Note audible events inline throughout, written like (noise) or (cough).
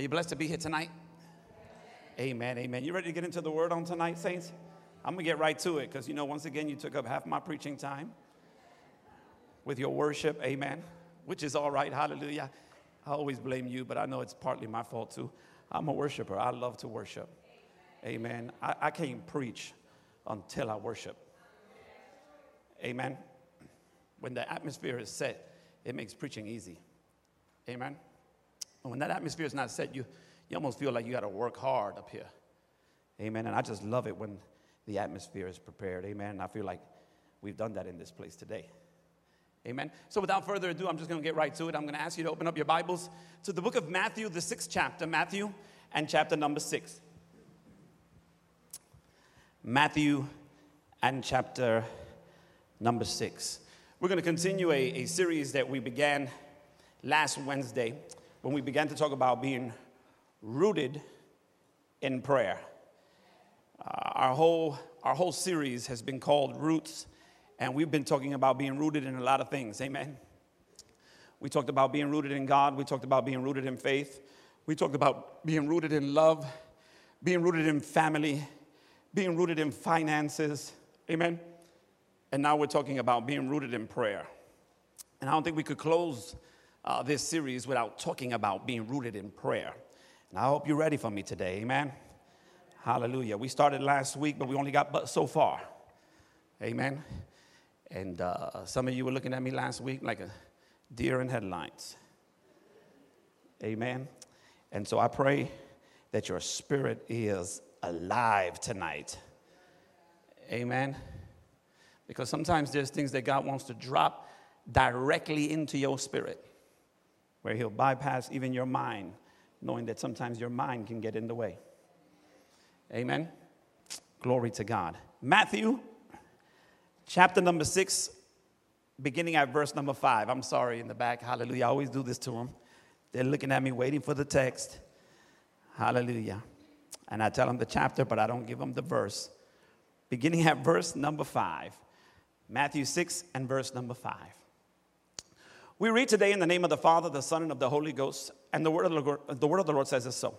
Are you blessed to be here tonight? Amen, amen. You ready to get into the word on tonight, saints? I'm going to get right to it because, you know, once again, you took up half my preaching time with your worship, amen, which is all right, hallelujah. I always blame you, but I know it's partly my fault too. I'm a worshiper, I love to worship, amen. I, I can't preach until I worship, amen. When the atmosphere is set, it makes preaching easy, amen. And when that atmosphere is not set, you, you almost feel like you got to work hard up here, amen. And I just love it when the atmosphere is prepared, amen. And I feel like we've done that in this place today. Amen. So without further ado, I'm just going to get right to it. I'm going to ask you to open up your Bibles to the book of Matthew, the sixth chapter, Matthew and chapter number six. Matthew and chapter number six. We're going to continue a, a series that we began last Wednesday when we began to talk about being rooted in prayer. Uh, our, whole, our whole series has been called Roots and we've been talking about being rooted in a lot of things. Amen. We talked about being rooted in God. We talked about being rooted in faith. We talked about being rooted in love, being rooted in family, being rooted in finances. Amen. And now we're talking about being rooted in prayer. And I don't think we could close uh, this series without talking about being rooted in prayer. And I hope you're ready for me today. Amen. Hallelujah. We started last week, but we only got but so far. Amen. And uh, some of you were looking at me last week like a deer in headlights. Amen. And so I pray that your spirit is alive tonight. Amen. Because sometimes there's things that God wants to drop directly into your spirit, where He'll bypass even your mind, knowing that sometimes your mind can get in the way. Amen. Glory to God. Matthew chapter number six, beginning at verse number five. I'm sorry in the back. Hallelujah. I always do this to them. They're looking at me, waiting for the text. Hallelujah. And I tell them the chapter, but I don't give them the verse. Beginning at verse number five, Matthew 6 and verse number five. We read today in the name of the Father, the Son, and of the Holy Ghost, and the word of the Lord, the word of the Lord says it so.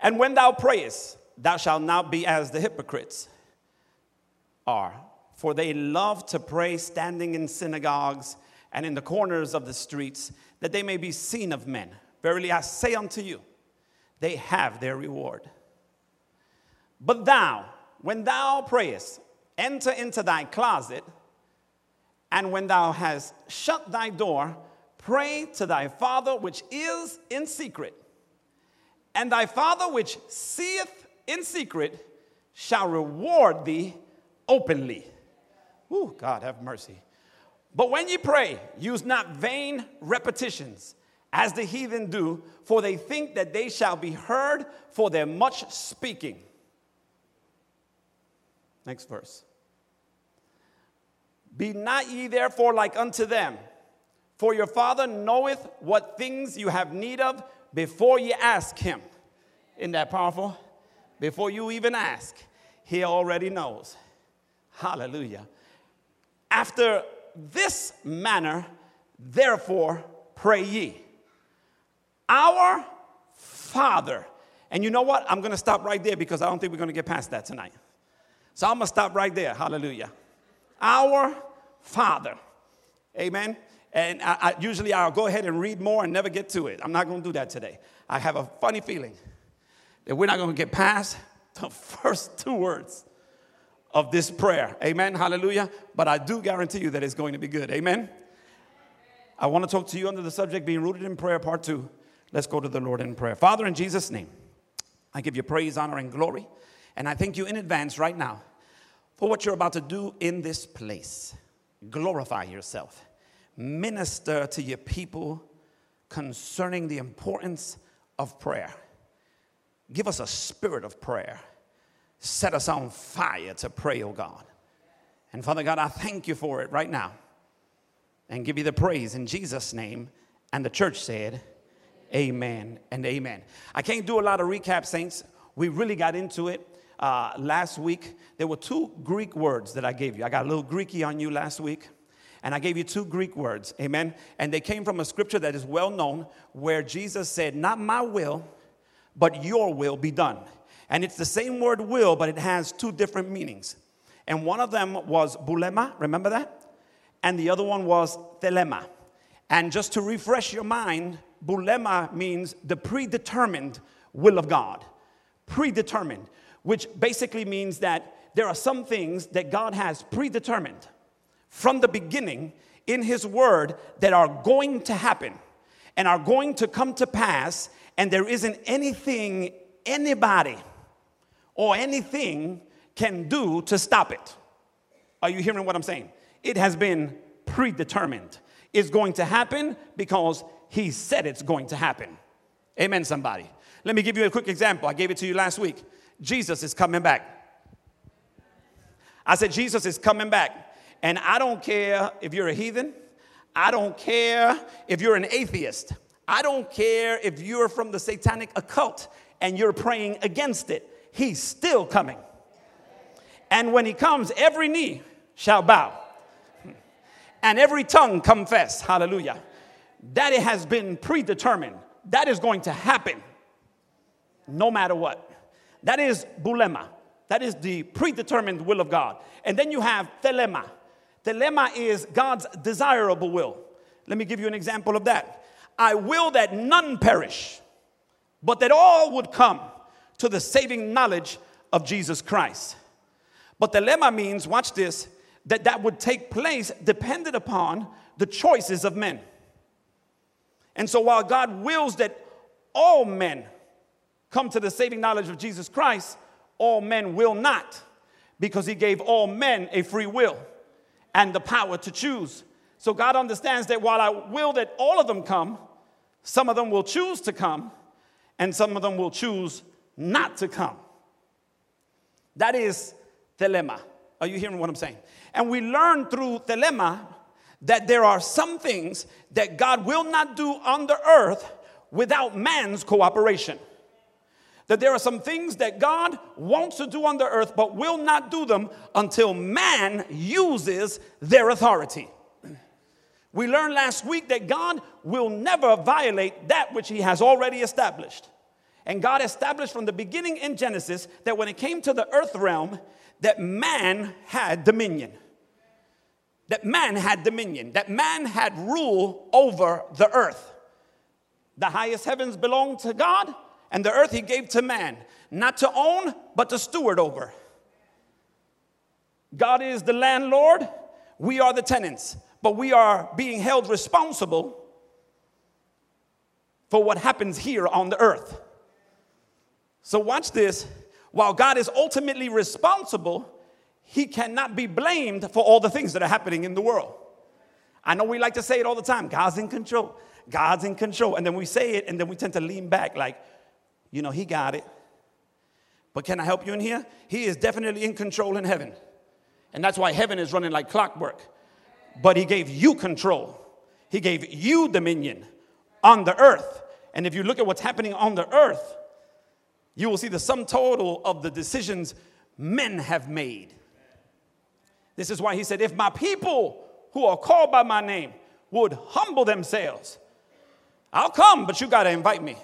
And when thou prayest, thou shalt not be as the hypocrites are for they love to pray standing in synagogues and in the corners of the streets, that they may be seen of men. Verily I say unto you, they have their reward. But thou, when thou prayest, enter into thy closet, and when thou hast shut thy door, pray to thy Father which is in secret. And thy Father which seeth in secret shall reward thee openly. Ooh, God have mercy. But when ye pray, use not vain repetitions as the heathen do, for they think that they shall be heard for their much speaking. Next verse. Be not ye therefore like unto them, for your Father knoweth what things you have need of before ye ask him. Isn't that powerful? Before you even ask, he already knows. Hallelujah. After this manner, therefore, pray ye. Our Father. And you know what? I'm going to stop right there because I don't think we're going to get past that tonight. So I'm going to stop right there. Hallelujah. Our Father. Amen. And I, I, usually I'll go ahead and read more and never get to it. I'm not going to do that today. I have a funny feeling that we're not going to get past (laughs) the first two words of this prayer. Amen. Hallelujah. But I do guarantee you that it's going to be good. Amen. I want to talk to you under the subject being rooted in prayer, part two. Let's go to the Lord in prayer. Father, in Jesus' name, I give you praise, honor, and glory. And I thank you in advance right now for what you're about to do in this place. Glorify yourself, minister to your people concerning the importance of prayer. Give us a spirit of prayer set us on fire to pray, oh God. And Father God, I thank you for it right now and give you the praise in Jesus' name. And the church said, Amen and amen. I can't do a lot of recap, saints. We really got into it uh, last week. There were two Greek words that I gave you. I got a little Greeky on you last week. And I gave you two Greek words, amen. And they came from a scripture that is well known where Jesus said, Not my will, but your will be done. And it's the same word will, but it has two different meanings. And one of them was bulema, remember that? And the other one was thelema. And just to refresh your mind, bulema means the predetermined will of God. Predetermined, which basically means that there are some things that God has predetermined from the beginning in His Word that are going to happen and are going to come to pass, and there isn't anything anybody or anything can do to stop it. Are you hearing what I'm saying? It has been predetermined. It's going to happen because He said it's going to happen. Amen, somebody. Let me give you a quick example. I gave it to you last week. Jesus is coming back. I said, Jesus is coming back. And I don't care if you're a heathen, I don't care if you're an atheist, I don't care if you're from the satanic occult and you're praying against it. He's still coming. And when he comes, every knee shall bow and every tongue confess. Hallelujah. That it has been predetermined. That is going to happen no matter what. That is bulema. That is the predetermined will of God. And then you have thelema. Thelema is God's desirable will. Let me give you an example of that. I will that none perish, but that all would come to the saving knowledge of Jesus Christ. But thelema means, watch this, that that would take place depended upon the choices of men. And so while God wills that all men come to the saving knowledge of Jesus Christ, all men will not because he gave all men a free will and the power to choose. So God understands that while I will that all of them come, some of them will choose to come and some of them will choose not to come. That is thelema. Are you hearing what I'm saying? And we learn through thelema that there are some things that God will not do on the earth without man's cooperation. That there are some things that God wants to do on the earth, but will not do them until man uses their authority. (clears throat) We learned last week that God will never violate that which he has already established. And God established from the beginning in Genesis that when it came to the earth realm, that man had dominion. That man had dominion, that man had rule over the earth. The highest heavens belong to God, and the earth he gave to man, not to own, but to steward over. God is the landlord, we are the tenants, but we are being held responsible for what happens here on the earth. So, watch this. While God is ultimately responsible, he cannot be blamed for all the things that are happening in the world. I know we like to say it all the time God's in control. God's in control. And then we say it and then we tend to lean back like, you know, he got it. But can I help you in here? He is definitely in control in heaven. And that's why heaven is running like clockwork. But he gave you control, he gave you dominion on the earth. And if you look at what's happening on the earth, you will see the sum total of the decisions men have made. This is why he said, If my people who are called by my name would humble themselves, I'll come, but you got to invite me.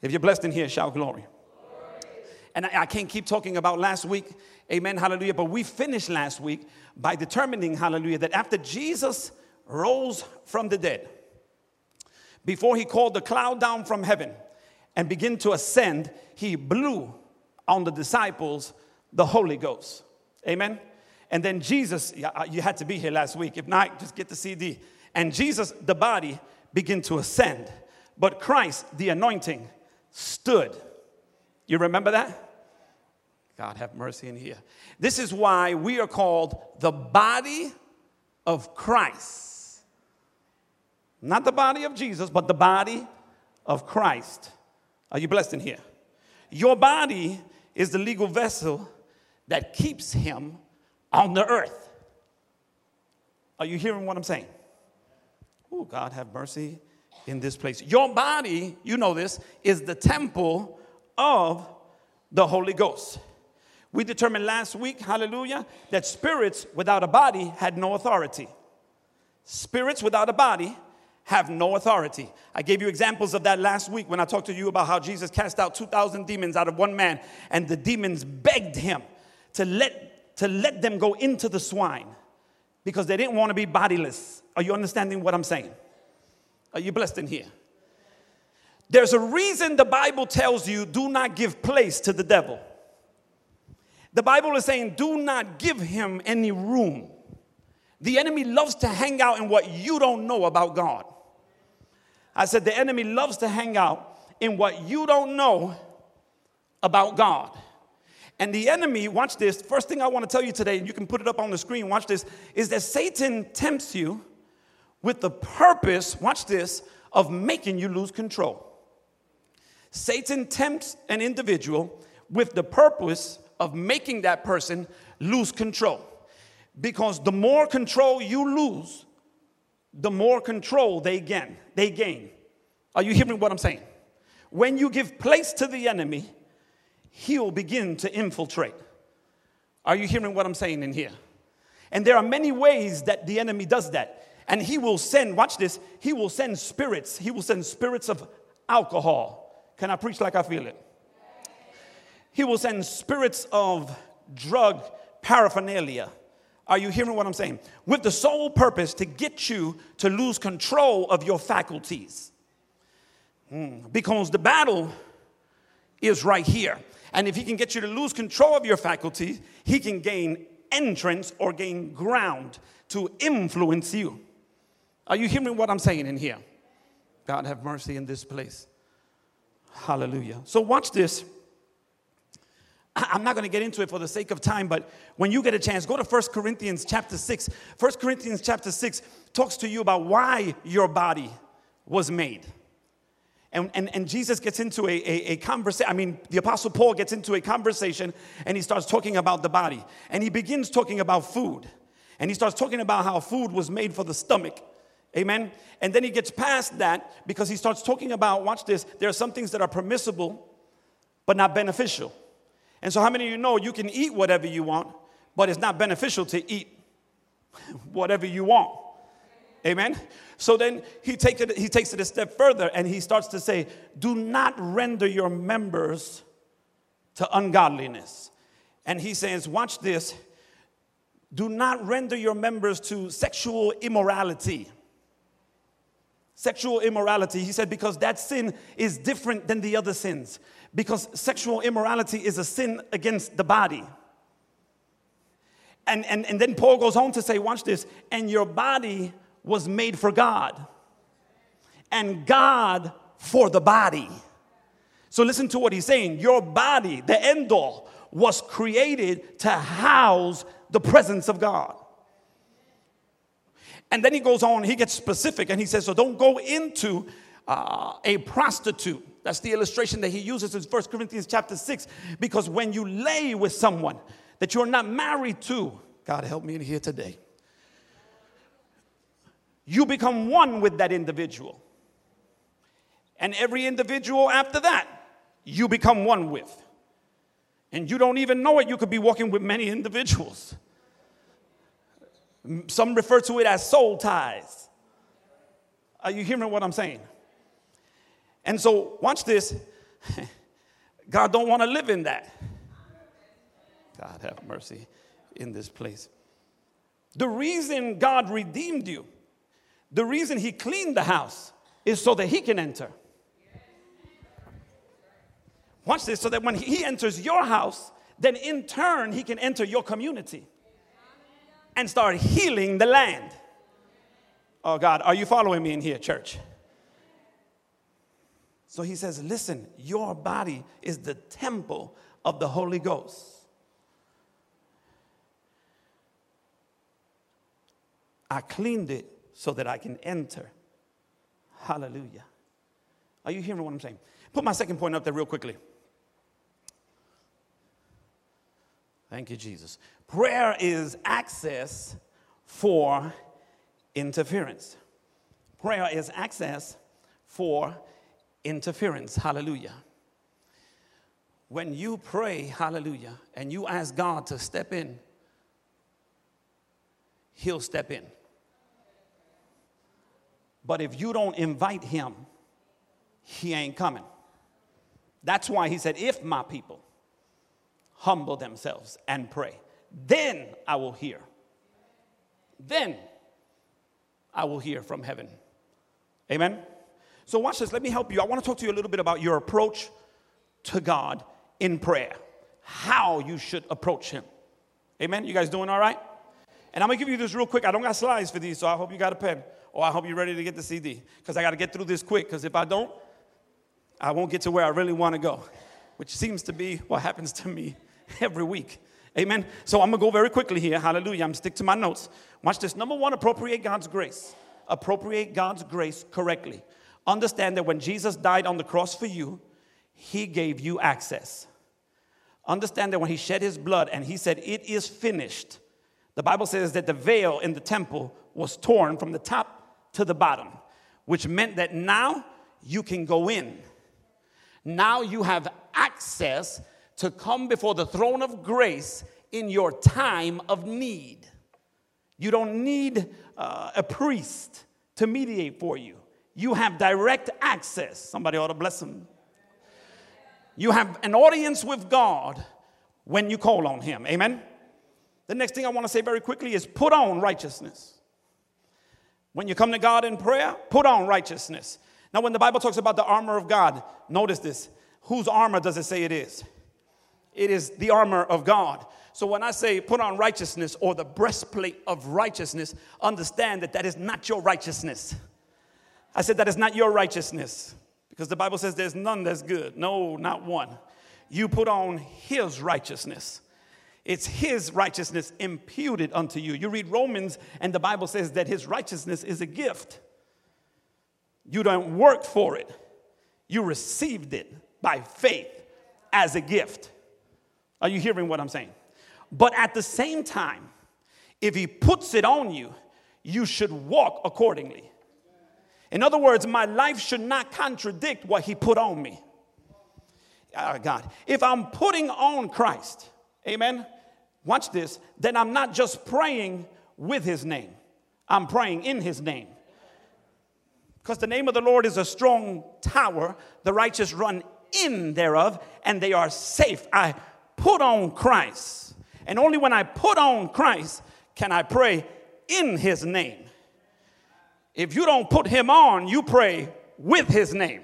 If you're blessed in here, shout glory. And I, I, can't keep talking about last week, amen, hallelujah. But we finished last week by determining, hallelujah, that after Jesus rose from the dead, before he called the cloud down from heaven and began to ascend, he blew on the disciples the Holy Ghost. Amen. And then Jesus, uh, you had to be here last week. If not, just get the CD. And Jesus, the body, began to ascend. But Christ, the anointing, stood. You remember that? God have mercy in here. This is why we are called the body of Christ. Not the body of Jesus, but the body of Christ. Are you blessed in here? Your body is the legal vessel that keeps him on the earth. Are you hearing what I'm saying? Oh, God have mercy in this place. Your body, you know this, is the temple of the Holy Ghost. We determined last week, hallelujah, that spirits without a body had no authority. Spirits without a body have no authority. I gave you examples of that last week when I talked to you about how Jesus cast out 2,000 demons out of one man, and the demons begged him to let, to let them go into the swine because they didn't want to be bodiless. Are you understanding what I'm saying? Are you blessed in here? There's a reason the Bible tells you do not give place to the devil. The Bible is saying do not give him any room. The enemy loves to hang out in what you don't know about God. I said, the enemy loves to hang out in what you don't know about God. And the enemy, watch this, first thing I want to tell you today, and you can put it up on the screen, watch this, is that Satan tempts you with the purpose, watch this, of making you lose control. Satan tempts an individual with the purpose of making that person lose control. Because the more control you lose, the more control they gain. They gain. Are you hearing what I'm saying? When you give place to the enemy, he'll begin to infiltrate. Are you hearing what I'm saying in here? And there are many ways that the enemy does that. And he will send, watch this, he will send spirits. He will send spirits of alcohol. Can I preach like I feel it? He will send spirits of drug paraphernalia. Are you hearing what I'm saying? With the sole purpose to get you to lose control of your faculties. Mm. Because the battle is right here. And if he can get you to lose control of your faculties, he can gain entrance or gain ground to influence you. Are you hearing what I'm saying in here? God have mercy in this place. Hallelujah. So, watch this. I'm not going to get into it for the sake of time, but when you get a chance, go to 1 Corinthians chapter 6. 1 Corinthians chapter 6 talks to you about why your body was made. And, and, and Jesus gets into a, a, a conversation. I mean, the Apostle Paul gets into a conversation and he starts talking about the body. And he begins talking about food. And he starts talking about how food was made for the stomach. Amen. And then he gets past that because he starts talking about, watch this, there are some things that are permissible but not beneficial. And so, how many of you know you can eat whatever you want, but it's not beneficial to eat (laughs) whatever you want? Amen. So then he, take it, he takes it a step further and he starts to say, Do not render your members to ungodliness. And he says, Watch this. Do not render your members to sexual immorality. Sexual immorality, he said, because that sin is different than the other sins because sexual immorality is a sin against the body. And, and, and then Paul goes on to say, watch this, and your body was made for God, and God for the body. So listen to what he's saying. Your body, the end all, was created to house the presence of God. And then he goes on, he gets specific, and he says, So don't go into uh, a prostitute that's the illustration that he uses in 1 Corinthians chapter 6. Because when you lay with someone that you're not married to, God help me in here today, you become one with that individual. And every individual after that, you become one with. And you don't even know it, you could be walking with many individuals. Some refer to it as soul ties. Are you hearing what I'm saying? And so, watch this. (laughs) God don't want to live in that. God have mercy in this place. The reason God redeemed you, the reason He cleaned the house, is so that He can enter. Watch this, so that when He enters your house, then in turn He can enter your community and start healing the land. Oh God, are you following me in here, church? So he says, Listen, your body is the temple of the Holy Ghost. I cleaned it so that I can enter. Hallelujah. Are you hearing what I'm saying? Put my second point up there real quickly. Thank you, Jesus. Prayer is access for interference. Prayer is access for interference. Hallelujah. When you pray, hallelujah, and you ask God to step in, He'll step in. But if you don't invite him, he ain't coming. That's why he said, If my people humble themselves and pray, then I will hear. Then I will hear from heaven. Amen. So, watch this. Let me help you. I want to talk to you a little bit about your approach to God in prayer, how you should approach Him. Amen. You guys doing all right? And I'm gonna give you this real quick. I don't got slides for these, so I hope you got a pen or I hope you're ready to get the CD because I got to get through this quick because if I don't, I won't get to where I really want to go, which seems to be what happens to me (laughs) every week. Amen. So I'm going to go very quickly here. Hallelujah. I'm stick to my notes. Watch this. Number one, appropriate God's grace. Appropriate God's grace correctly. Understand that when Jesus died on the cross for you, he gave you access. Understand that when he shed his blood and he said, It is finished, the Bible says that the veil in the temple was torn from the top to the bottom, which meant that now you can go in. Now you have access to come before the throne of grace in your time of need. You don't need uh, a priest to mediate for you. You have direct access. Somebody ought to bless them. You have an audience with God when you call on Him. Amen. The next thing I want to say very quickly is put on righteousness. When you come to God in prayer, put on righteousness. Now, when the Bible talks about the armor of God, notice this. Whose armor does it say it is? It is the armor of God. So when I say put on righteousness or the breastplate of righteousness, understand that that is not your righteousness. I said that is not your righteousness because the Bible says there's none that's good. No, not one. You put on his righteousness. It's his righteousness imputed unto you. You read Romans, and the Bible says that his righteousness is a gift. You don't work for it, you received it by faith as a gift. Are you hearing what I'm saying? But at the same time, if he puts it on you, you should walk accordingly. In other words, my life should not contradict what he put on me. Oh, God, if I'm putting on Christ, amen, watch this, then I'm not just praying with his name, I'm praying in his name. Because the name of the Lord is a strong tower, the righteous run in thereof, and they are safe. I put on Christ. And only when I put on Christ can I pray in his name. If you don't put him on, you pray with his name.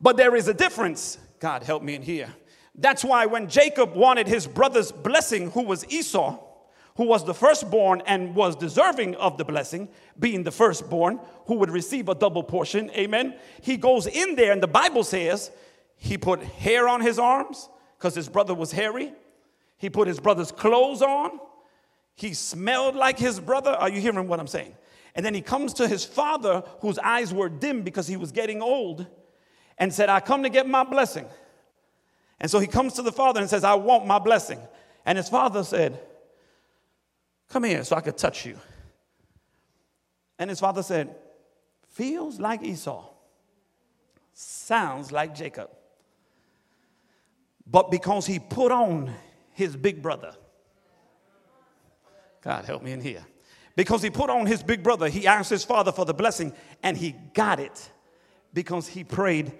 But there is a difference. God help me in here. That's why when Jacob wanted his brother's blessing, who was Esau, who was the firstborn and was deserving of the blessing, being the firstborn, who would receive a double portion, amen. He goes in there, and the Bible says he put hair on his arms because his brother was hairy. He put his brother's clothes on. He smelled like his brother. Are you hearing what I'm saying? And then he comes to his father, whose eyes were dim because he was getting old, and said, I come to get my blessing. And so he comes to the father and says, I want my blessing. And his father said, Come here so I could touch you. And his father said, Feels like Esau, sounds like Jacob. But because he put on his big brother, God help me in here. Because he put on his big brother, he asked his father for the blessing and he got it because he prayed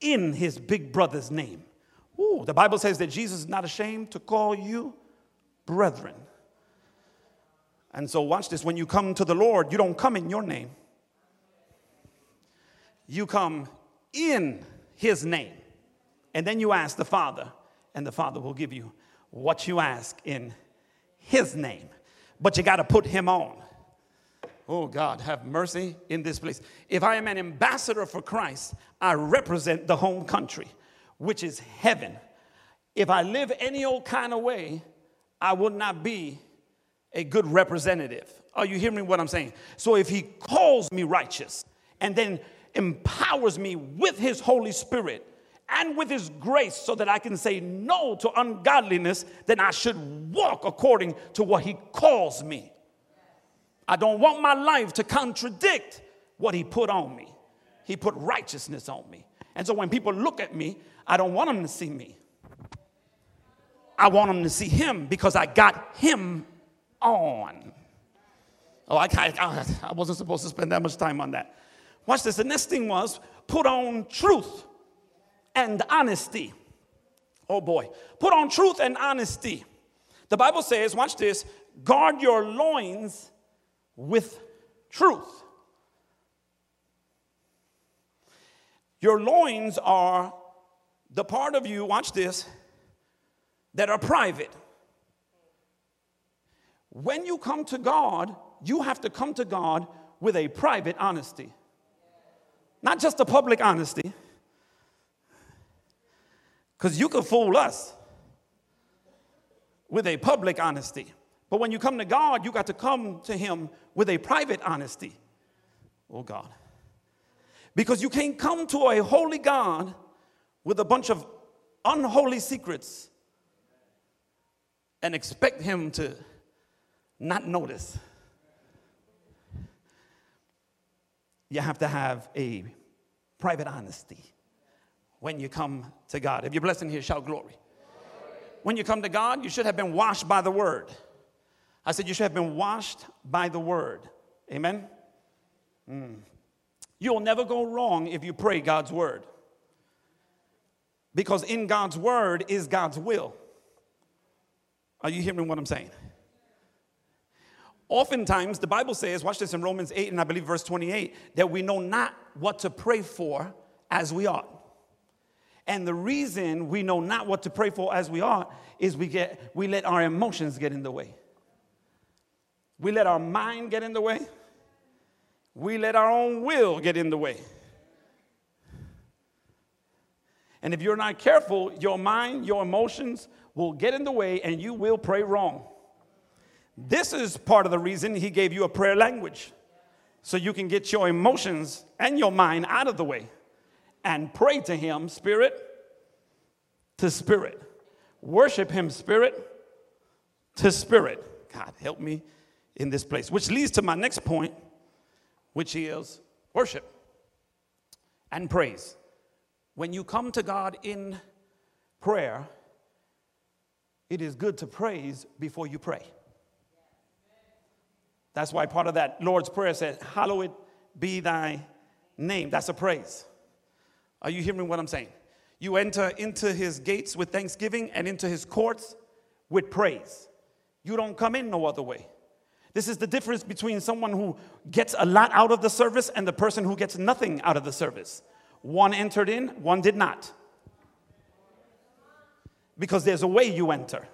in his big brother's name. Ooh, the Bible says that Jesus is not ashamed to call you brethren. And so, watch this when you come to the Lord, you don't come in your name, you come in his name. And then you ask the Father, and the Father will give you what you ask in His name. But you got to put Him on. Oh, God, have mercy in this place. If I am an ambassador for Christ, I represent the home country, which is heaven. If I live any old kind of way, I would not be a good representative. Are you hearing what I'm saying? So if He calls me righteous and then empowers me with His Holy Spirit, and with his grace so that I can say no to ungodliness, then I should walk according to what he calls me. I don't want my life to contradict what he put on me. He put righteousness on me. And so when people look at me, I don't want them to see me. I want them to see him because I got him on. Oh, I, I, I wasn't supposed to spend that much time on that. Watch this. The next thing was put on truth and honesty. Oh boy. Put on truth and honesty. The Bible says, watch this, guard your loins with truth. Your loins are the part of you, watch this, that are private. When you come to God, you have to come to God with a private honesty, not just a public honesty, because you can fool us with a public honesty. But when you come to God, you got to come to Him with a private honesty. Oh God. Because you can't come to a holy God with a bunch of unholy secrets and expect Him to not notice. You have to have a private honesty when you come to God. If you're blessed in here, shout glory. When you come to God, you should have been washed by the word. I said, You should have been washed by the word. Amen? Mm. You'll never go wrong if you pray God's word. Because in God's word is God's will. Are you hearing what I'm saying? Oftentimes, the Bible says, watch this in Romans 8 and I believe verse 28, that we know not what to pray for as we ought. And the reason we know not what to pray for as we ought is we, get, we let our emotions get in the way. We let our mind get in the way. We let our own will get in the way. And if you're not careful, your mind, your emotions will get in the way and you will pray wrong. This is part of the reason he gave you a prayer language. So you can get your emotions and your mind out of the way and pray to him, spirit to spirit. Worship him, spirit to spirit. God, help me in this place. Which leads to my next point, which is worship and praise. When you come to God in prayer, it is good to praise before you pray. That's why part of that Lord's Prayer said, Hallowed be thy name. That's a praise. Are you hearing what I'm saying? You enter into his gates with thanksgiving and into his courts with praise. You don't come in no other way. This is the difference between someone who gets a lot out of the service and the person who gets nothing out of the service. One entered in, one did not. Because there's a way you enter.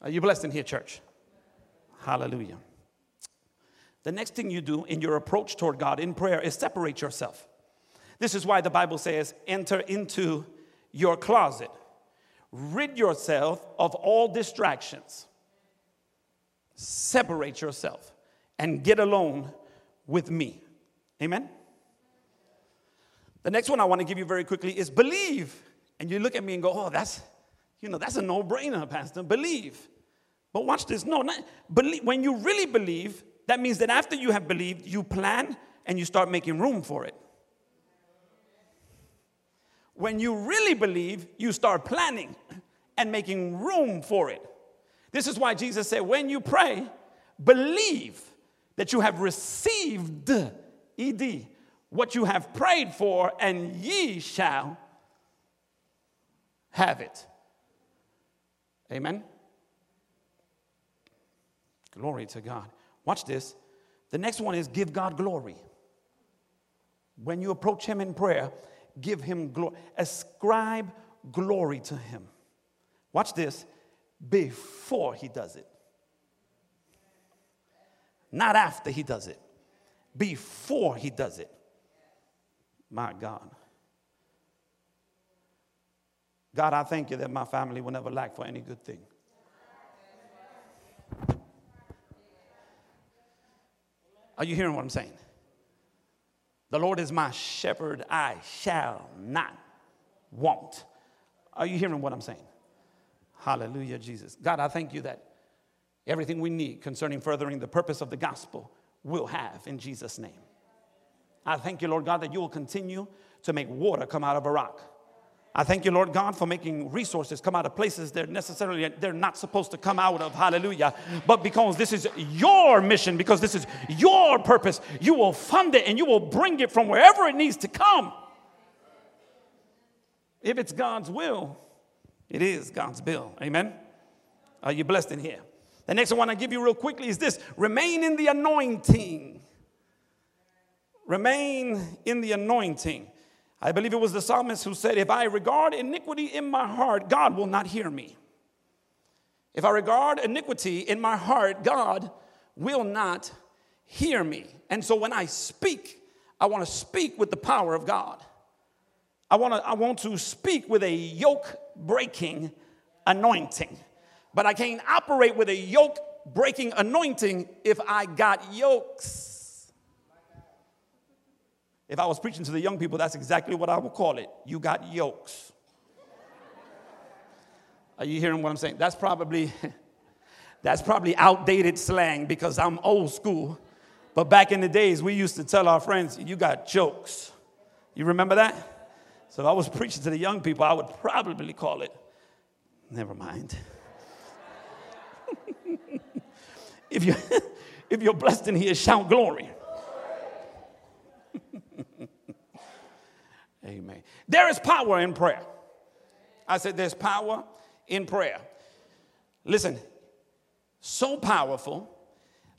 Are you blessed in here, church? Hallelujah. The next thing you do in your approach toward God in prayer is separate yourself. This is why the Bible says, enter into your closet, rid yourself of all distractions, separate yourself, and get alone with me. Amen? The next one I want to give you very quickly is believe. And you look at me and go, oh, that's, you know, that's a no brainer, Pastor. Believe. But watch this. No, not, believe, when you really believe, that means that after you have believed, you plan and you start making room for it. When you really believe, you start planning and making room for it. This is why Jesus said, when you pray, believe that you have received, ED, what you have prayed for, and ye shall have it. Amen. Glory to God. Watch this. The next one is give God glory. When you approach Him in prayer, give Him glory. Ascribe glory to Him. Watch this before He does it, not after He does it, before He does it. My God. God, I thank you that my family will never lack for any good thing. Are you hearing what I'm saying? The Lord is my shepherd, I shall not want. Are you hearing what I'm saying? Hallelujah, Jesus. God, I thank you that everything we need concerning furthering the purpose of the gospel will have in Jesus' name. I thank you, Lord God, that you will continue to make water come out of a rock. I thank you, Lord God, for making resources come out of places they're necessarily they're not supposed to come out of. Hallelujah. But because this is your mission, because this is your purpose, you will fund it and you will bring it from wherever it needs to come. If it's God's will, it is God's will. Amen. Are you blessed in here? The next one I give you real quickly is this remain in the anointing. Remain in the anointing. I believe it was the psalmist who said, If I regard iniquity in my heart, God will not hear me. If I regard iniquity in my heart, God will not hear me. And so when I speak, I want to speak with the power of God. I want to, I want to speak with a yoke breaking anointing. But I can't operate with a yoke breaking anointing if I got yokes. If I was preaching to the young people, that's exactly what I would call it. You got yokes. Are you hearing what I'm saying? That's probably (laughs) that's probably outdated slang because I'm old school. But back in the days, we used to tell our friends, you got jokes. You remember that? So if I was preaching to the young people, I would probably call it, never mind. (laughs) if, you, (laughs) if you're blessed in here, shout glory. Amen. There is power in prayer. I said, there's power in prayer. Listen, so powerful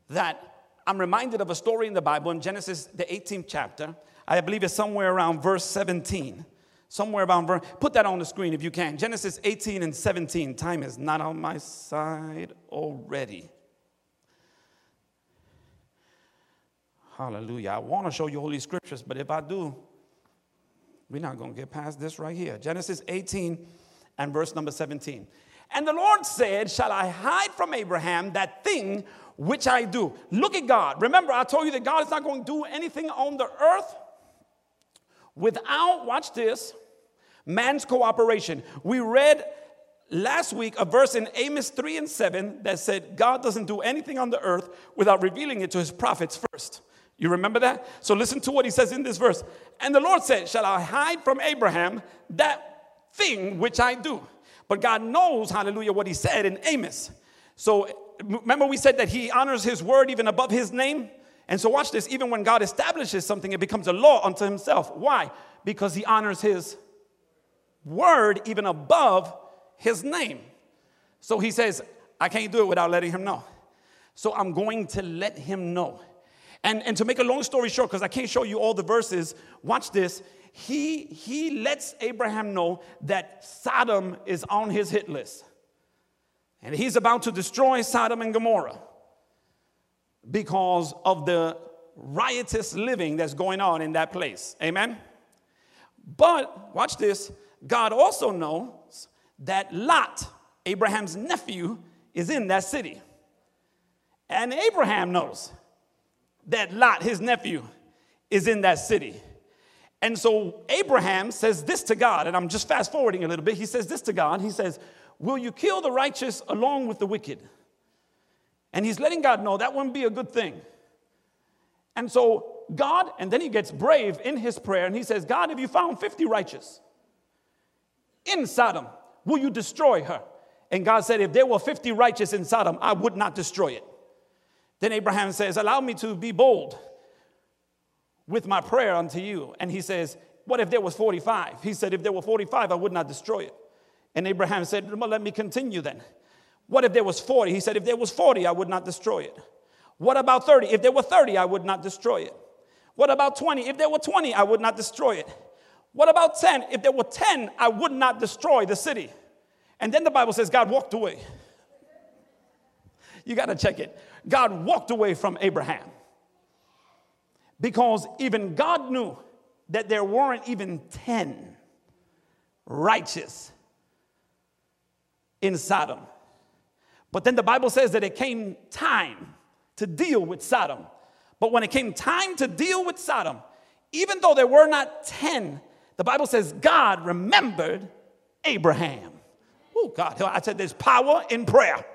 that I'm reminded of a story in the Bible in Genesis, the 18th chapter. I believe it's somewhere around verse 17. Somewhere around verse, put that on the screen if you can. Genesis 18 and 17. Time is not on my side already. Hallelujah. I want to show you Holy Scriptures, but if I do, we're not going to get past this right here. Genesis 18 and verse number 17. And the Lord said, Shall I hide from Abraham that thing which I do? Look at God. Remember, I told you that God is not going to do anything on the earth without, watch this, man's cooperation. We read last week a verse in Amos 3 and 7 that said, God doesn't do anything on the earth without revealing it to his prophets first. You remember that? So listen to what he says in this verse. And the Lord said, Shall I hide from Abraham that thing which I do? But God knows, hallelujah, what he said in Amos. So remember, we said that he honors his word even above his name? And so watch this, even when God establishes something, it becomes a law unto himself. Why? Because he honors his word even above his name. So he says, I can't do it without letting him know. So I'm going to let him know. And, and to make a long story short, because I can't show you all the verses, watch this. He, he lets Abraham know that Sodom is on his hit list. And he's about to destroy Sodom and Gomorrah because of the riotous living that's going on in that place. Amen? But watch this God also knows that Lot, Abraham's nephew, is in that city. And Abraham knows that Lot, his nephew, is in that city. And so Abraham says this to God, and I'm just fast forwarding a little bit. He says this to God. He says, Will you kill the righteous along with the wicked? And he's letting God know that wouldn't be a good thing. And so God, and then he gets brave in his prayer and he says, God, if you found 50 righteous in Sodom, will you destroy her? And God said, If there were 50 righteous in Sodom, I would not destroy it. Then Abraham says, Allow me to be bold with my prayer unto you. And he says, What if there was 45? He said, If there were 45, I would not destroy it. And Abraham said, well, Let me continue then. What if there was 40? He said, If there was 40, I would not destroy it. What about 30? If there were 30, I would not destroy it. What about 20? If there were 20, I would not destroy it. What about 10? If there were 10, I would not destroy the city. And then the Bible says God walked away. You got to check it. God walked away from Abraham because even God knew that there weren't even 10 righteous in Sodom. But then the Bible says that it came time to deal with Sodom. But when it came time to deal with Sodom, even though there were not 10, the Bible says God remembered Abraham. Oh, God, I said there's power in prayer.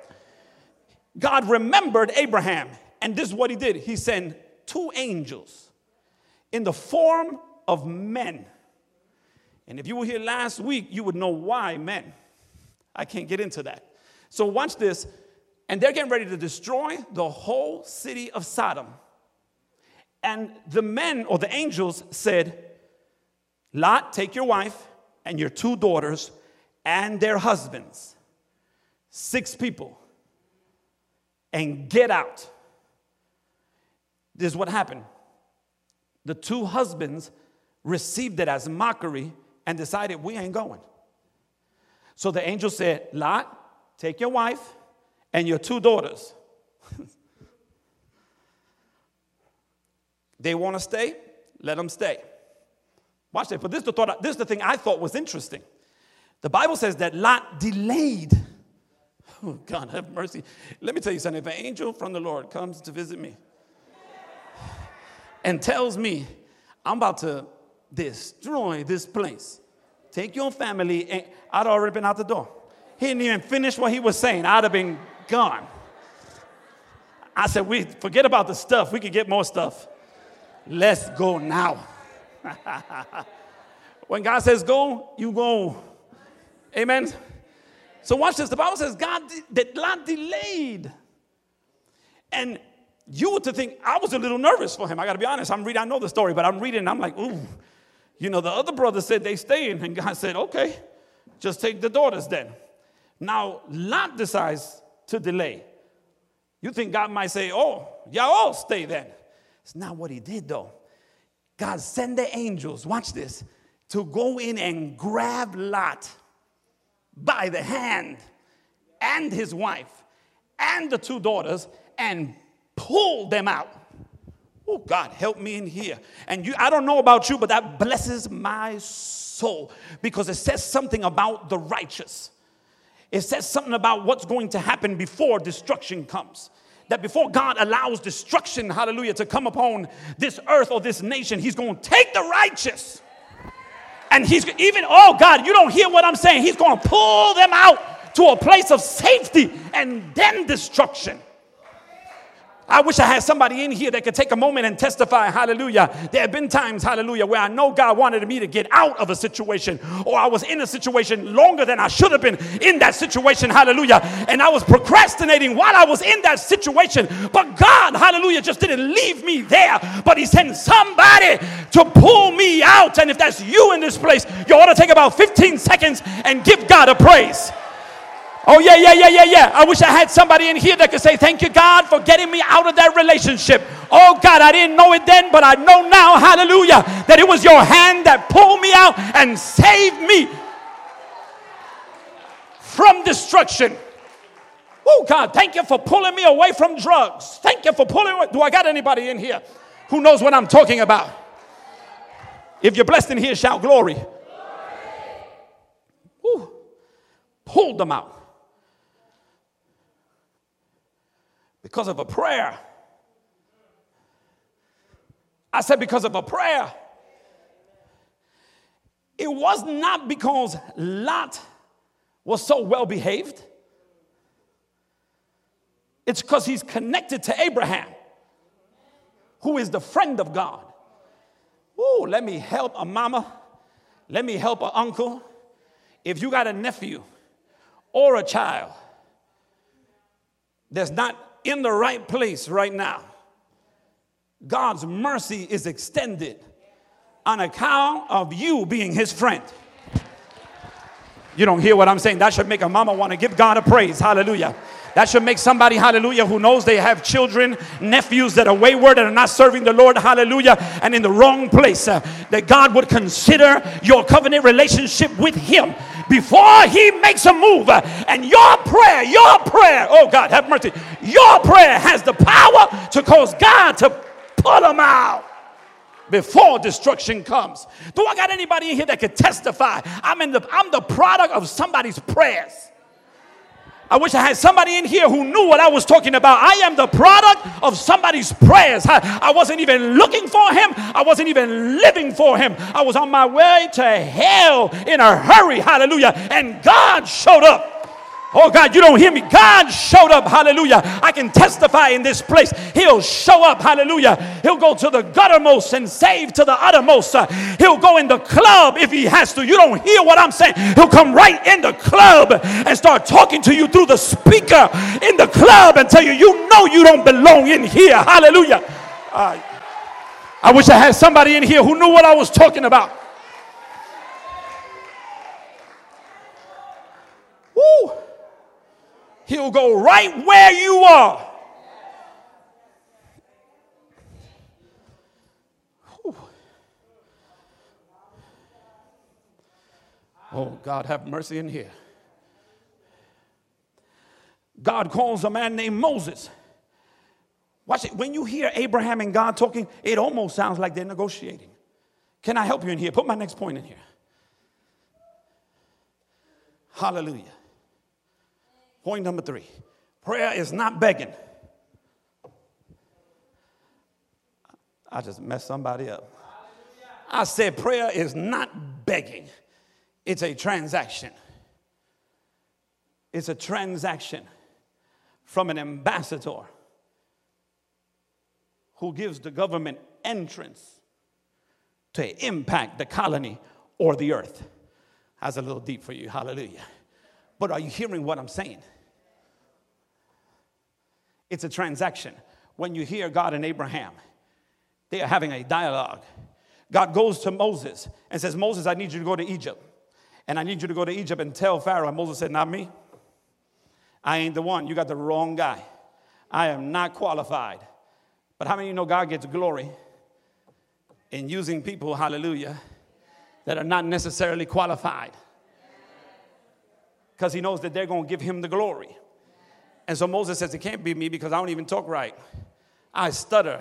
God remembered Abraham, and this is what he did. He sent two angels in the form of men. And if you were here last week, you would know why men. I can't get into that. So watch this. And they're getting ready to destroy the whole city of Sodom. And the men or the angels said, Lot, take your wife and your two daughters and their husbands, six people, and get out. This is what happened. The two husbands received it as mockery and decided, we ain't going. So the angel said, Lot, take your wife and your two daughters. (laughs) they want to stay, let them stay. Watch that. But this is the thought. This is the thing I thought was interesting. The Bible says that Lot delayed. Oh, God have mercy. Let me tell you something. If an angel from the Lord comes to visit me and tells me I'm about to destroy this place, take your family, and I'd already been out the door. He didn't even finish what he was saying. I'd have been gone. I said, we forget about the stuff. We could get more stuff. Let's go now. (laughs) when God says go, you go. Amen. So watch this. The Bible says God that Lot delayed. And you would to think I was a little nervous for him. I got to be honest. I'm reading. I know the story, but I'm reading. I'm like, ooh. You know, the other brother said they staying, and God said, okay, just take the daughters then. Now Lot decides to delay. You think God might say, oh, y'all all stay then. It's not what he did though. God sent the angels, watch this, to go in and grab Lot by the hand and his wife and the two daughters and pulled them out. Oh, God, help me in here. And you, I don't know about you, but that blesses my soul because it says something about the righteous. It says something about what's going to happen before destruction comes that before God allows destruction, hallelujah, to come upon this earth or this nation, He's going to take the righteous. And He's even, oh God, you don't hear what I'm saying. He's going to pull them out to a place of safety and then destruction. I wish I had somebody in here that could take a moment and testify, hallelujah. There have been times, hallelujah, where I know God wanted me to get out of a situation, or I was in a situation longer than I should have been in that situation, hallelujah. And I was procrastinating while I was in that situation. But God, hallelujah, just didn't leave me there, but He sent somebody to pull me out. And if that's you in this place, you ought to take about 15 seconds and give God a praise. Oh, yeah, yeah, yeah, yeah, yeah. I wish I had somebody in here that could say, Thank you, God, for getting me out of that relationship. Oh, God, I didn't know it then, but I know now, hallelujah, that it was your hand that pulled me out and saved me from destruction. Oh, God, thank you for pulling me away from drugs. Thank you for pulling. Away. Do I got anybody in here who knows what I'm talking about? If you're blessed in here, shout glory. glory. Ooh, pulled them out. Because of a prayer. I said, because of a prayer. It was not because Lot was so well behaved, it's because he's connected to Abraham, who is the friend of God. Oh, let me help a mama, let me help an uncle. If you got a nephew or a child that's not in the right place right now. God's mercy is extended on account of you being his friend. You don't hear what I'm saying? That should make a mama want to give God a praise. Hallelujah. That should make somebody, hallelujah, who knows they have children, nephews that are wayward and are not serving the Lord, hallelujah, and in the wrong place, uh, that God would consider your covenant relationship with Him before He makes a move. And your prayer, your prayer, oh God, have mercy, your prayer has the power to cause God to pull them out before destruction comes. Do I got anybody in here that could testify? I'm in the I'm the product of somebody's prayers. I wish I had somebody in here who knew what I was talking about. I am the product of somebody's prayers. I, I, wasn't even looking for him, I wasn't even living for him. I was on my way to hell in a hurry. Hallelujah. And God showed up. Oh God, you don't hear me. God showed up. Hallelujah. I can testify in this place. He'll show up. Hallelujah. He'll go to the guttermost and save to the uttermost. Uh, he'll go in the club if he has to. You don't hear what I'm saying. He'll come right in the club and start talking to you through the speaker in the club and tell you, you know you don't belong in here. Hallelujah. Uh, I wish I had somebody in here who knew what I was talking about. Woo. He'll go right where you are. Oh, God, have mercy in here. God calls a man named Moses. Watch it. When you hear Abraham and God talking, it almost sounds like they're negotiating. Can I help you in here? Put my next point in here. Hallelujah. Point number three prayer is not begging. I just messed somebody up. I said prayer is not begging, it's a transaction. It's a transaction from an ambassador who gives the government entrance to impact the colony or the earth. That's a little deep for you. Hallelujah. But are you hearing what I'm saying? It's a transaction. When you hear God and Abraham, they are having a dialogue. God goes to Moses and says, Moses, I need you to go to Egypt. And I need you to go to Egypt and tell Pharaoh. And Moses said, Not me. I ain't the one. You got the wrong guy. I am not qualified. But how many of you know God gets glory in using people, hallelujah, that are not necessarily qualified? Because he knows that they're going to give him the glory. And so Moses says, It can't be me because I don't even talk right. I stutter.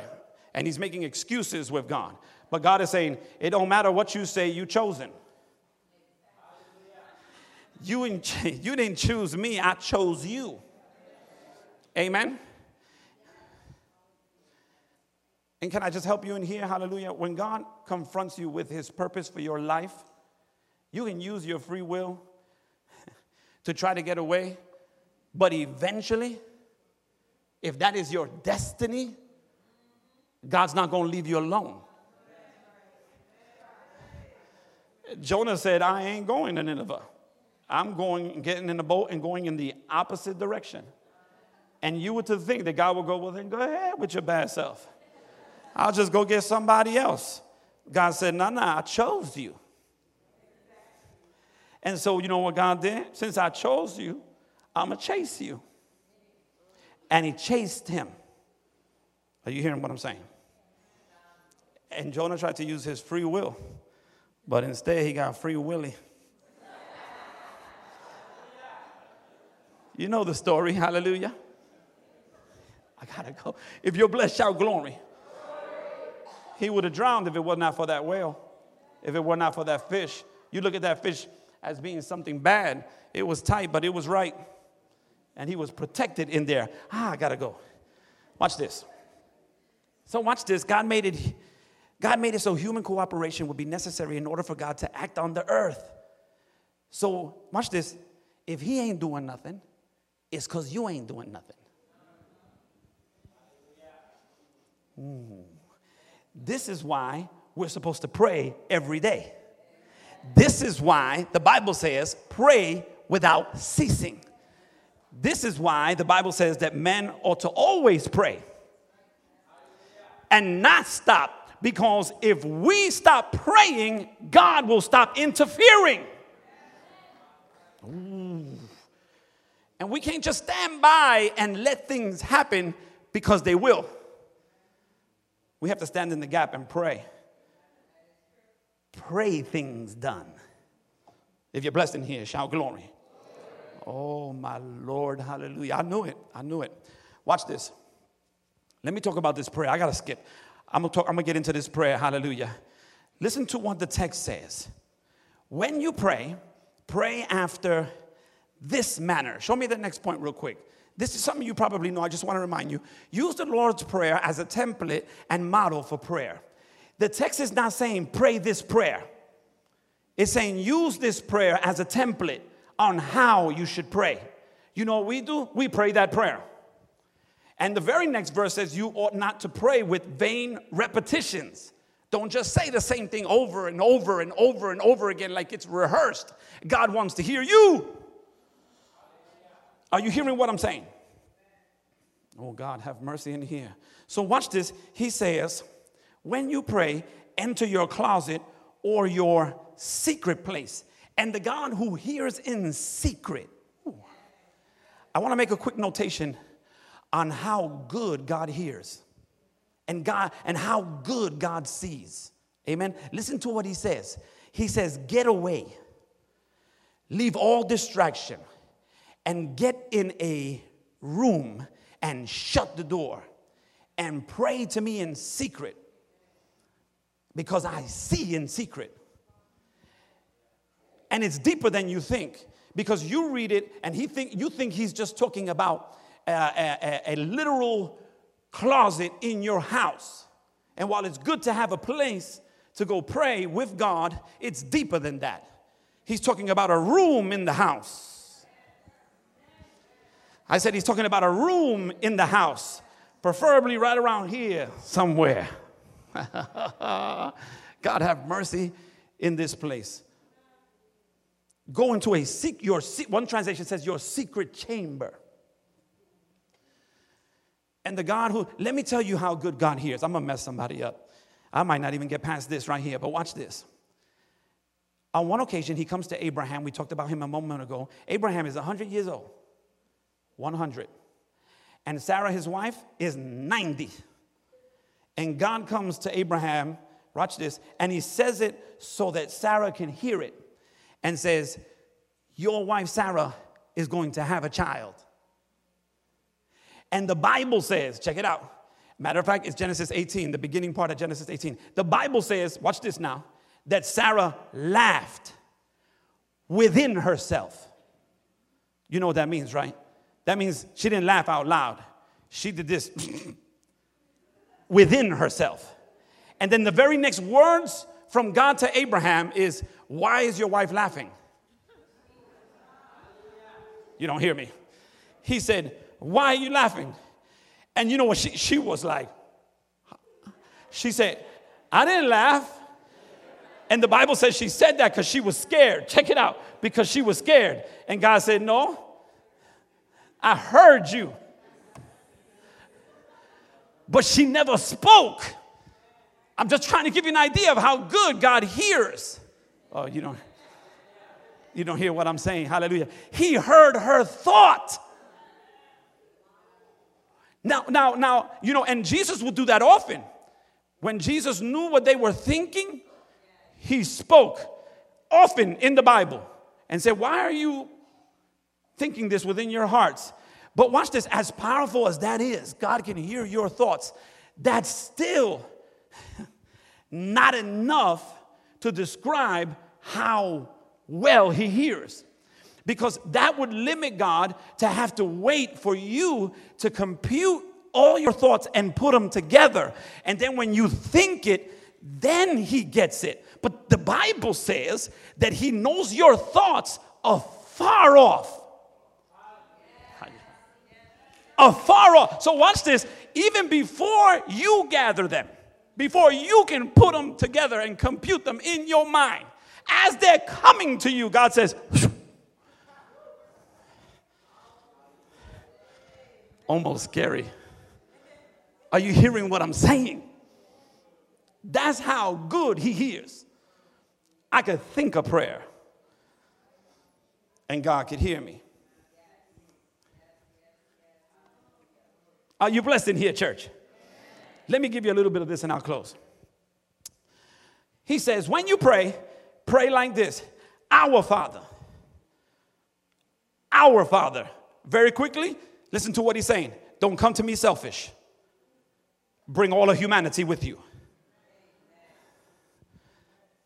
And he's making excuses with God. But God is saying, It don't matter what you say, you chosen. You, (laughs) you didn't choose me, I chose you. Amen. And can I just help you in here? Hallelujah. When God confronts you with his purpose for your life, you can use your free will to try to get away. But eventually, if that is your destiny, God's not going to leave you alone. Jonah said, I ain't going to Nineveh. I'm going, getting in the boat and going in the opposite direction. And you were to think that God would go, well, then go ahead with your bad self. I'll just go get somebody else. God said, no, no, I chose you. And so, you know what God did? Since I chose you, I'm going to chase you. And he chased him. Are you hearing what I'm saying? And Jonah tried to use his free will, but instead he got free willy. You know the story, hallelujah. I gotta go. If you're blessed, shout glory. He would have drowned if it was not for that whale, if it were not for that fish. You look at that fish, as being something bad. It was tight, but it was right. And he was protected in there. Ah, I gotta go. Watch this. So watch this. God made it. God made it so human cooperation would be necessary in order for God to act on the earth. So watch this. If he ain't doing nothing, it's because you ain't doing nothing. Ooh. This is why we're supposed to pray every day. This is why the Bible says, pray without ceasing. This is why the Bible says that men ought to always pray and not stop. Because if we stop praying, God will stop interfering. Ooh. And we can't just stand by and let things happen because they will. We have to stand in the gap and pray pray things done. If you're blessed in here, shout glory. Oh, my Lord, hallelujah. I knew it. I knew it. Watch this. Let me talk about this prayer. I got to skip. I'm going to talk, I'm going to get into this prayer. Hallelujah. Listen to what the text says. When you pray, pray after this manner. Show me the next point real quick. This is something you probably know. I just want to remind you. Use the Lord's Prayer as a template and model for prayer. The text is not saying pray this prayer, it's saying use this prayer as a template on how you should pray. you know what we do? We pray that prayer. And the very next verse says, You ought not to pray with vain repetitions. Don't just say the same thing over and over and over and over again like it's rehearsed. God wants to hear you. Are you hearing what I'm saying? Oh, God, have mercy in here. So, watch this. He says, When you pray, enter your closet or your secret place. And the God who hears in secret. Ooh. I want to make a quick notation on how good God hears and God and how good God sees. Amen. Listen to what he says. He says, "Get away. Leave all distraction and get in a room and shut the door and pray to me in secret because I see in secret. And it's deeper than you think because you read it and he think you think he's just talking about a, a, a literal closet in your house. And while it's good to have a place to go pray with God, it's deeper than that. He's talking about a room in the house. I said he's talking about a room in the house, preferably right around here somewhere. (laughs) God have mercy in this place. Go into a seek your one translation says your secret chamber. And the God who, let me tell you how good God hears. I'm gonna mess somebody up. I might not even get past this right here, but watch this. On one occasion, he comes to Abraham. We talked about him a moment ago. Abraham is 100 years old. 100. And Sarah, his wife, is 90. And God comes to Abraham, watch this, and he says it so that Sarah can hear it and says, Your wife Sarah is going to have a child. And the Bible says, check it out. Matter of fact, it's Genesis 18, the beginning part of Genesis 18. The Bible says, watch this now, that Sarah laughed within herself. You know what that means, right? That means she didn't laugh out loud. She did this (laughs) within herself. And then the very next words from God to Abraham is, Why is your wife laughing? You don't hear me. He said, why are you laughing? And you know what she, she was like? She said, I didn't laugh. And the Bible says she said that because she was scared. Check it out. Because she was scared. And God said, No, I heard you. But she never spoke. I'm just trying to give you an idea of how good God hears. Oh, you don't, you don't hear what I'm saying. Hallelujah. He heard her thought. Now, now, now, you know, and Jesus would do that often. When Jesus knew what they were thinking, he spoke often in the Bible and said, Why are you thinking this within your hearts? But watch this, as powerful as that is, God can hear your thoughts. That's still (laughs) not enough to describe how well he hears because that would limit God to have to wait for you to compute all your thoughts and put them together. And then when you think it, then He gets it. But the Bible says that He knows your thoughts afar off. Afar off. So watch this. Even before you gather them, before you can put them together and compute them in your mind, as they're coming to you, God says, almost scary. Are you hearing what I'm saying? That's how good he hears. I could think a prayer and God could hear me. Are you blessed in here, church? Let me give you a little bit of this and I'll close. He says, when you pray, pray like this Our Father. Our Father. Very quickly, Listen to what he's saying. Don't come to me selfish. Bring all of humanity with you.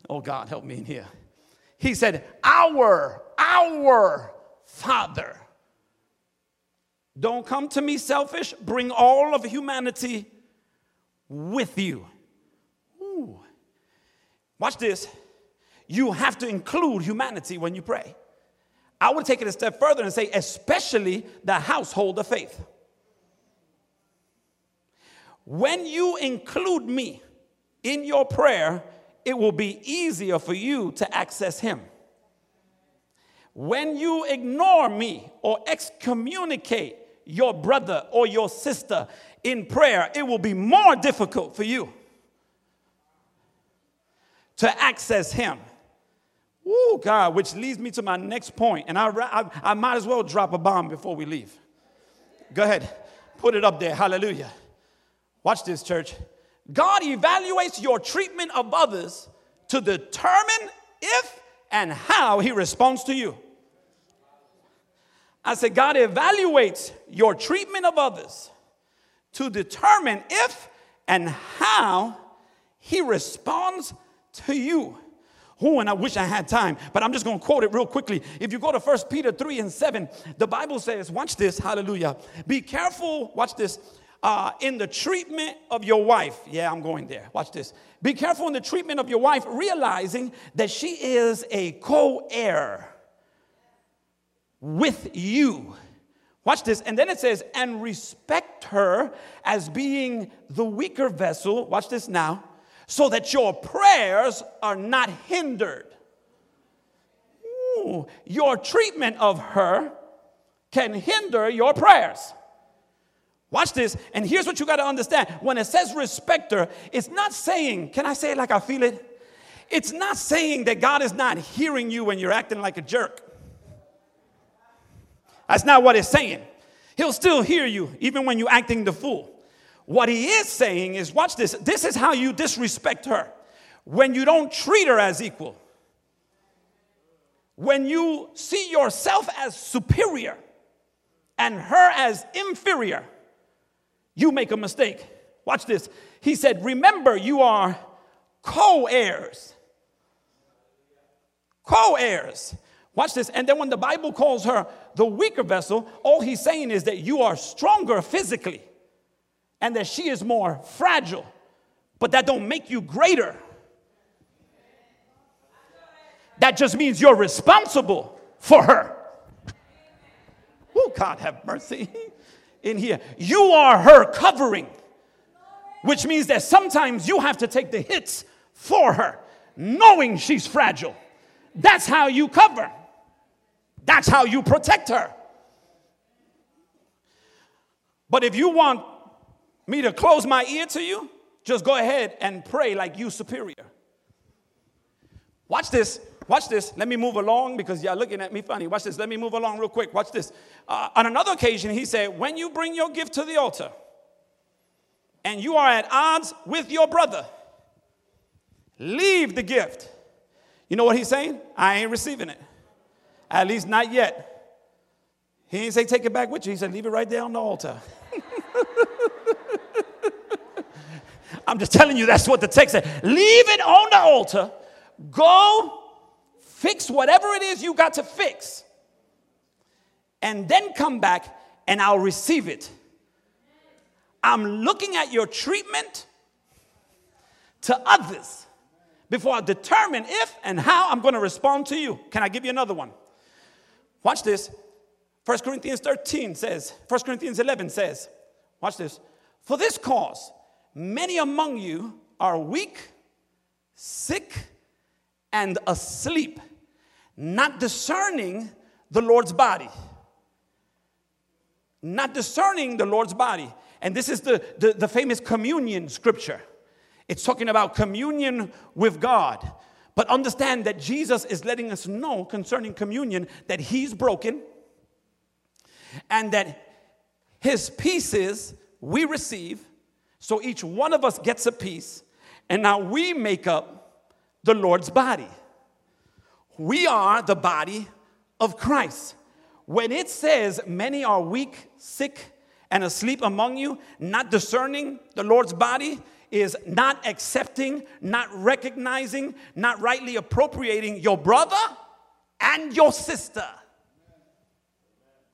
Oh God, help me in here. He said, Our, our Father. Don't come to me selfish. Bring all of humanity with you. Ooh. Watch this. You have to include humanity when you pray. I would take it a step further and say, especially the household of faith. When you include me in your prayer, it will be easier for you to access Him. When you ignore me or excommunicate your brother or your sister in prayer, it will be more difficult for you to access Him. Oh, God, which leads me to my next point, and I, I, I might as well drop a bomb before we leave. Go ahead, put it up there. Hallelujah. Watch this, church. God evaluates your treatment of others to determine if and how he responds to you. I said, God evaluates your treatment of others to determine if and how he responds to you. Oh, and I wish I had time, but I'm just going to quote it real quickly. If you go to 1 Peter 3 and 7, the Bible says, watch this, hallelujah. Be careful, watch this, uh, in the treatment of your wife. Yeah, I'm going there. Watch this. Be careful in the treatment of your wife, realizing that she is a co heir with you. Watch this. And then it says, and respect her as being the weaker vessel. Watch this now. So that your prayers are not hindered. Ooh, your treatment of her can hinder your prayers. Watch this. And here's what you got to understand. When it says respect her, it's not saying, can I say it like I feel it? It's not saying that God is not hearing you when you're acting like a jerk. That's not what it's saying. He'll still hear you even when you're acting the fool. What he is saying is, watch this. This is how you disrespect her. When you don't treat her as equal. When you see yourself as superior and her as inferior you make a mistake. Watch this. He said, Remember, you are co heirs. Co heirs. Watch this. And then when the Bible calls her the weaker vessel, all he's saying is that you are stronger physically and that she is more fragile. But that don't make you greater. That just means you're responsible for her. Oh, God have mercy. (laughs) in here. You are her covering, which means that sometimes you have to take the hits for her, knowing she's fragile. That's how you cover, that's how you protect her. But if you want me to close my ear to you, just go ahead and pray like you superior. Watch this. Watch this. Let me move along because y'all looking at me funny. Watch this. Let me move along real quick. Watch this. Uh, on another occasion, he said, When you bring your gift to the altar and you are at odds with your brother, leave the gift. You know what he's saying? I ain't receiving it. At least not yet. He didn't say take it back with you. He said leave it right there on the altar. (laughs) I'm just telling you that's what the text said. Leave it on the altar. Go Fix whatever it is you got to fix. And then come back and I'll receive it. I'm looking at your treatment to others before I determine if and how I'm going to respond to you. Can I give you another one? Watch this. 1 Corinthians 13 says, 1 Corinthians 11 says, watch this. For this cause, many among you are weak, sick, and asleep not discerning the Lord's body. Not discerning the Lord's body. And this is the, the, the, famous communion scripture. It's talking about communion with God. But understand that Jesus is letting us know concerning communion that He's broken and that His pieces we receive. So each one of us gets a piece, and now we make up the Lord's body. We are the body of Christ. When it says, Many are weak, sick, and asleep among you, not discerning the Lord's body, is not accepting, not recognizing, not rightly appropriating your brother and your sister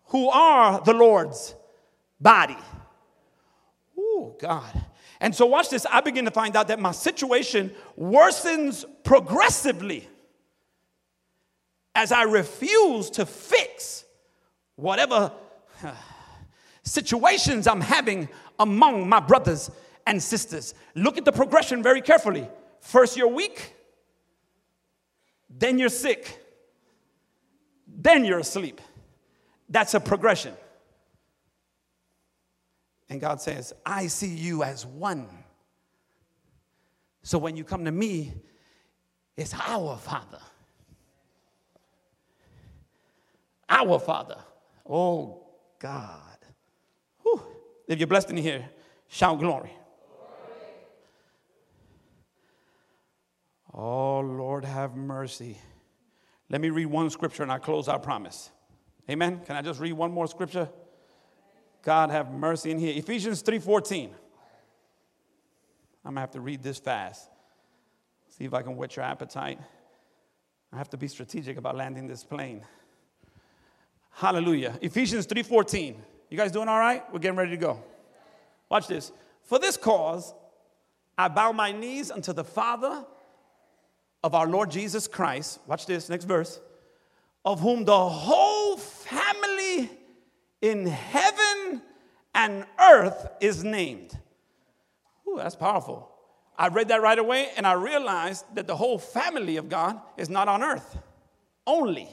who are the Lord's body. Oh, God. And so, watch this. I begin to find out that my situation worsens progressively as I refuse to fix whatever situations I'm having among my brothers and sisters. Look at the progression very carefully. First, you're weak, then you're sick, then you're asleep. That's a progression. And God says, I see you as one. So when you come to me, it's our Father. Our Father. Oh, God. Whew. If you're blessed in here, shout glory. Oh, Lord, have mercy. Let me read one scripture and I close our promise. Amen. Can I just read one more scripture? God have mercy in here. Ephesians 3:14. I'm gonna have to read this fast. See if I can whet your appetite. I have to be strategic about landing this plane. Hallelujah. Ephesians 3:14. You guys doing all right? We're getting ready to go. Watch this. For this cause I bow my knees unto the Father of our Lord Jesus Christ. Watch this, next verse. Of whom the whole family in heaven and earth is named. Ooh, that's powerful. I read that right away and I realized that the whole family of God is not on earth only,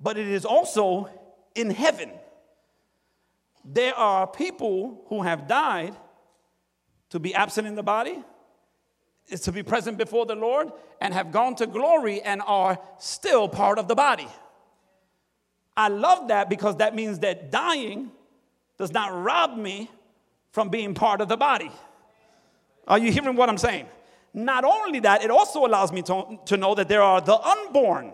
but it is also in heaven. There are people who have died to be absent in the body, is to be present before the Lord, and have gone to glory and are still part of the body. I love that because that means that dying does not rob me from being part of the body. Are you hearing what I'm saying? Not only that, it also allows me to, to know that there are the unborn.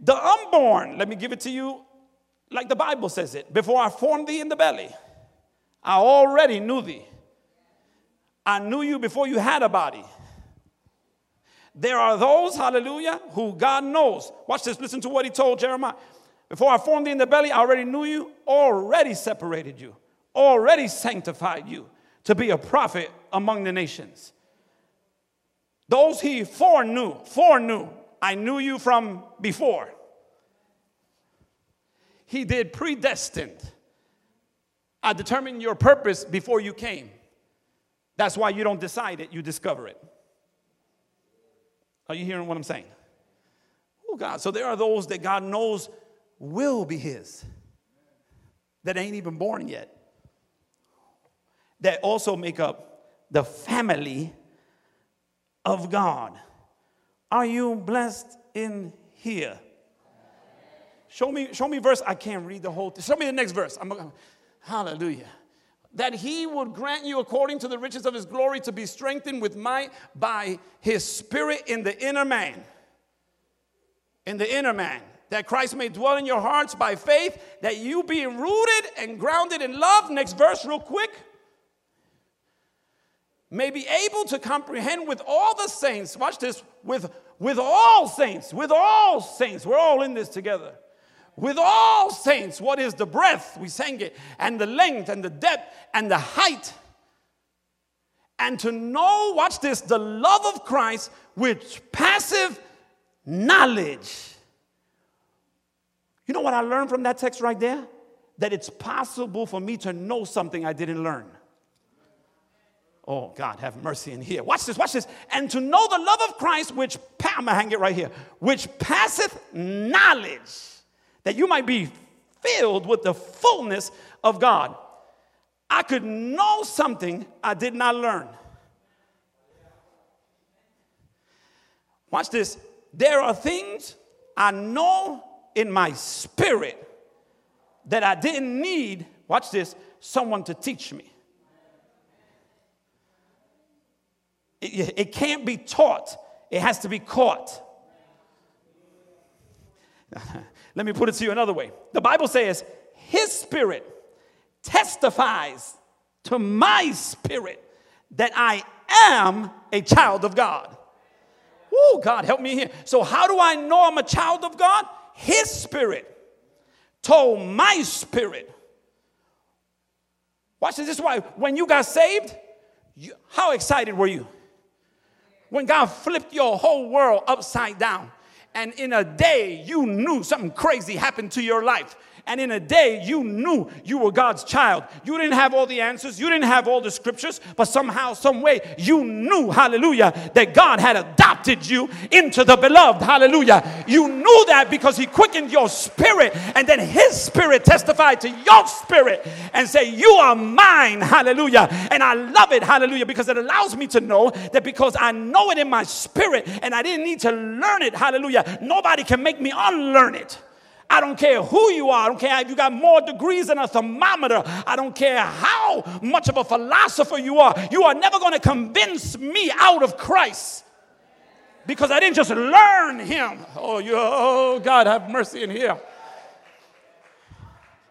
The unborn, let me give it to you like the Bible says it. Before I formed thee in the belly, I already knew thee. I knew you before you had a body. There are those, hallelujah, who God knows. Watch this, listen to what he told Jeremiah. Before I formed thee in the belly, I already knew you, already separated you, already sanctified you to be a prophet among the nations. Those he foreknew, foreknew, I knew you from before. He did predestined. I determined your purpose before you came. That's why you don't decide it, you discover it. Are you hearing what I'm saying? Oh, God. So there are those that God knows will be His that ain't even born yet, that also make up the family of God. Are you blessed in here? Show me, show me verse. I can't read the whole thing. Show me the next verse. I'm, hallelujah that he would grant you according to the riches of his glory to be strengthened with might by his spirit in the inner man. In the inner man. That Christ may dwell in your hearts by faith, that you being rooted and grounded in love. Next verse, real quick. May be able to comprehend with all the saints, watch this, with, with all saints, with all saints. We're all in this together with all saints what is the breadth, we sang it, and the length, and the depth, and the height. And to know, watch this, the love of Christ which passive knowledge. You know what I learned from that text right there? That it's possible for me to know something I didn't learn. Oh, God, have mercy in here. Watch this, watch this. And to know the love of Christ, which, I'm gonna hang it right here, which passeth knowledge that you might be filled with the fullness of God. I could know something I did not learn. Watch this. There are things I know in my spirit that I didn't need, watch this, someone to teach me. It, it can't be taught, it has to be caught. (laughs) Let me put it to you another way. The Bible says, His Spirit testifies to my spirit that I am a child of God. Oh, God, help me here. So, how do I know I'm a child of God? His Spirit told my spirit. Watch this. This is why when you got saved, you, how excited were you? When God flipped your whole world upside down And in a day, you knew something crazy happened to your life. And in a day, you knew you were God's child. You didn't have all the answers, you didn't have all the scriptures, but somehow, some way, you knew, hallelujah, that God had adopted you into the beloved. Hallelujah. You knew that because He quickened your spirit, and then His spirit testified to your spirit and say, You are mine. Hallelujah. And I love it. Hallelujah. Because it allows me to know that because I know it in my spirit and I didn't need to learn it. Hallelujah. Nobody can make me unlearn it. I don't care who you are. I don't care if you got more degrees than a thermometer. I don't care how much of a philosopher you are. You are never going to convince me out of Christ because I didn't just learn him. Oh, you, oh God, have mercy in here.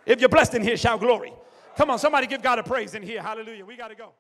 If you're blessed in here, shout glory. Come on, somebody give God a praise in here. Hallelujah. We got to go.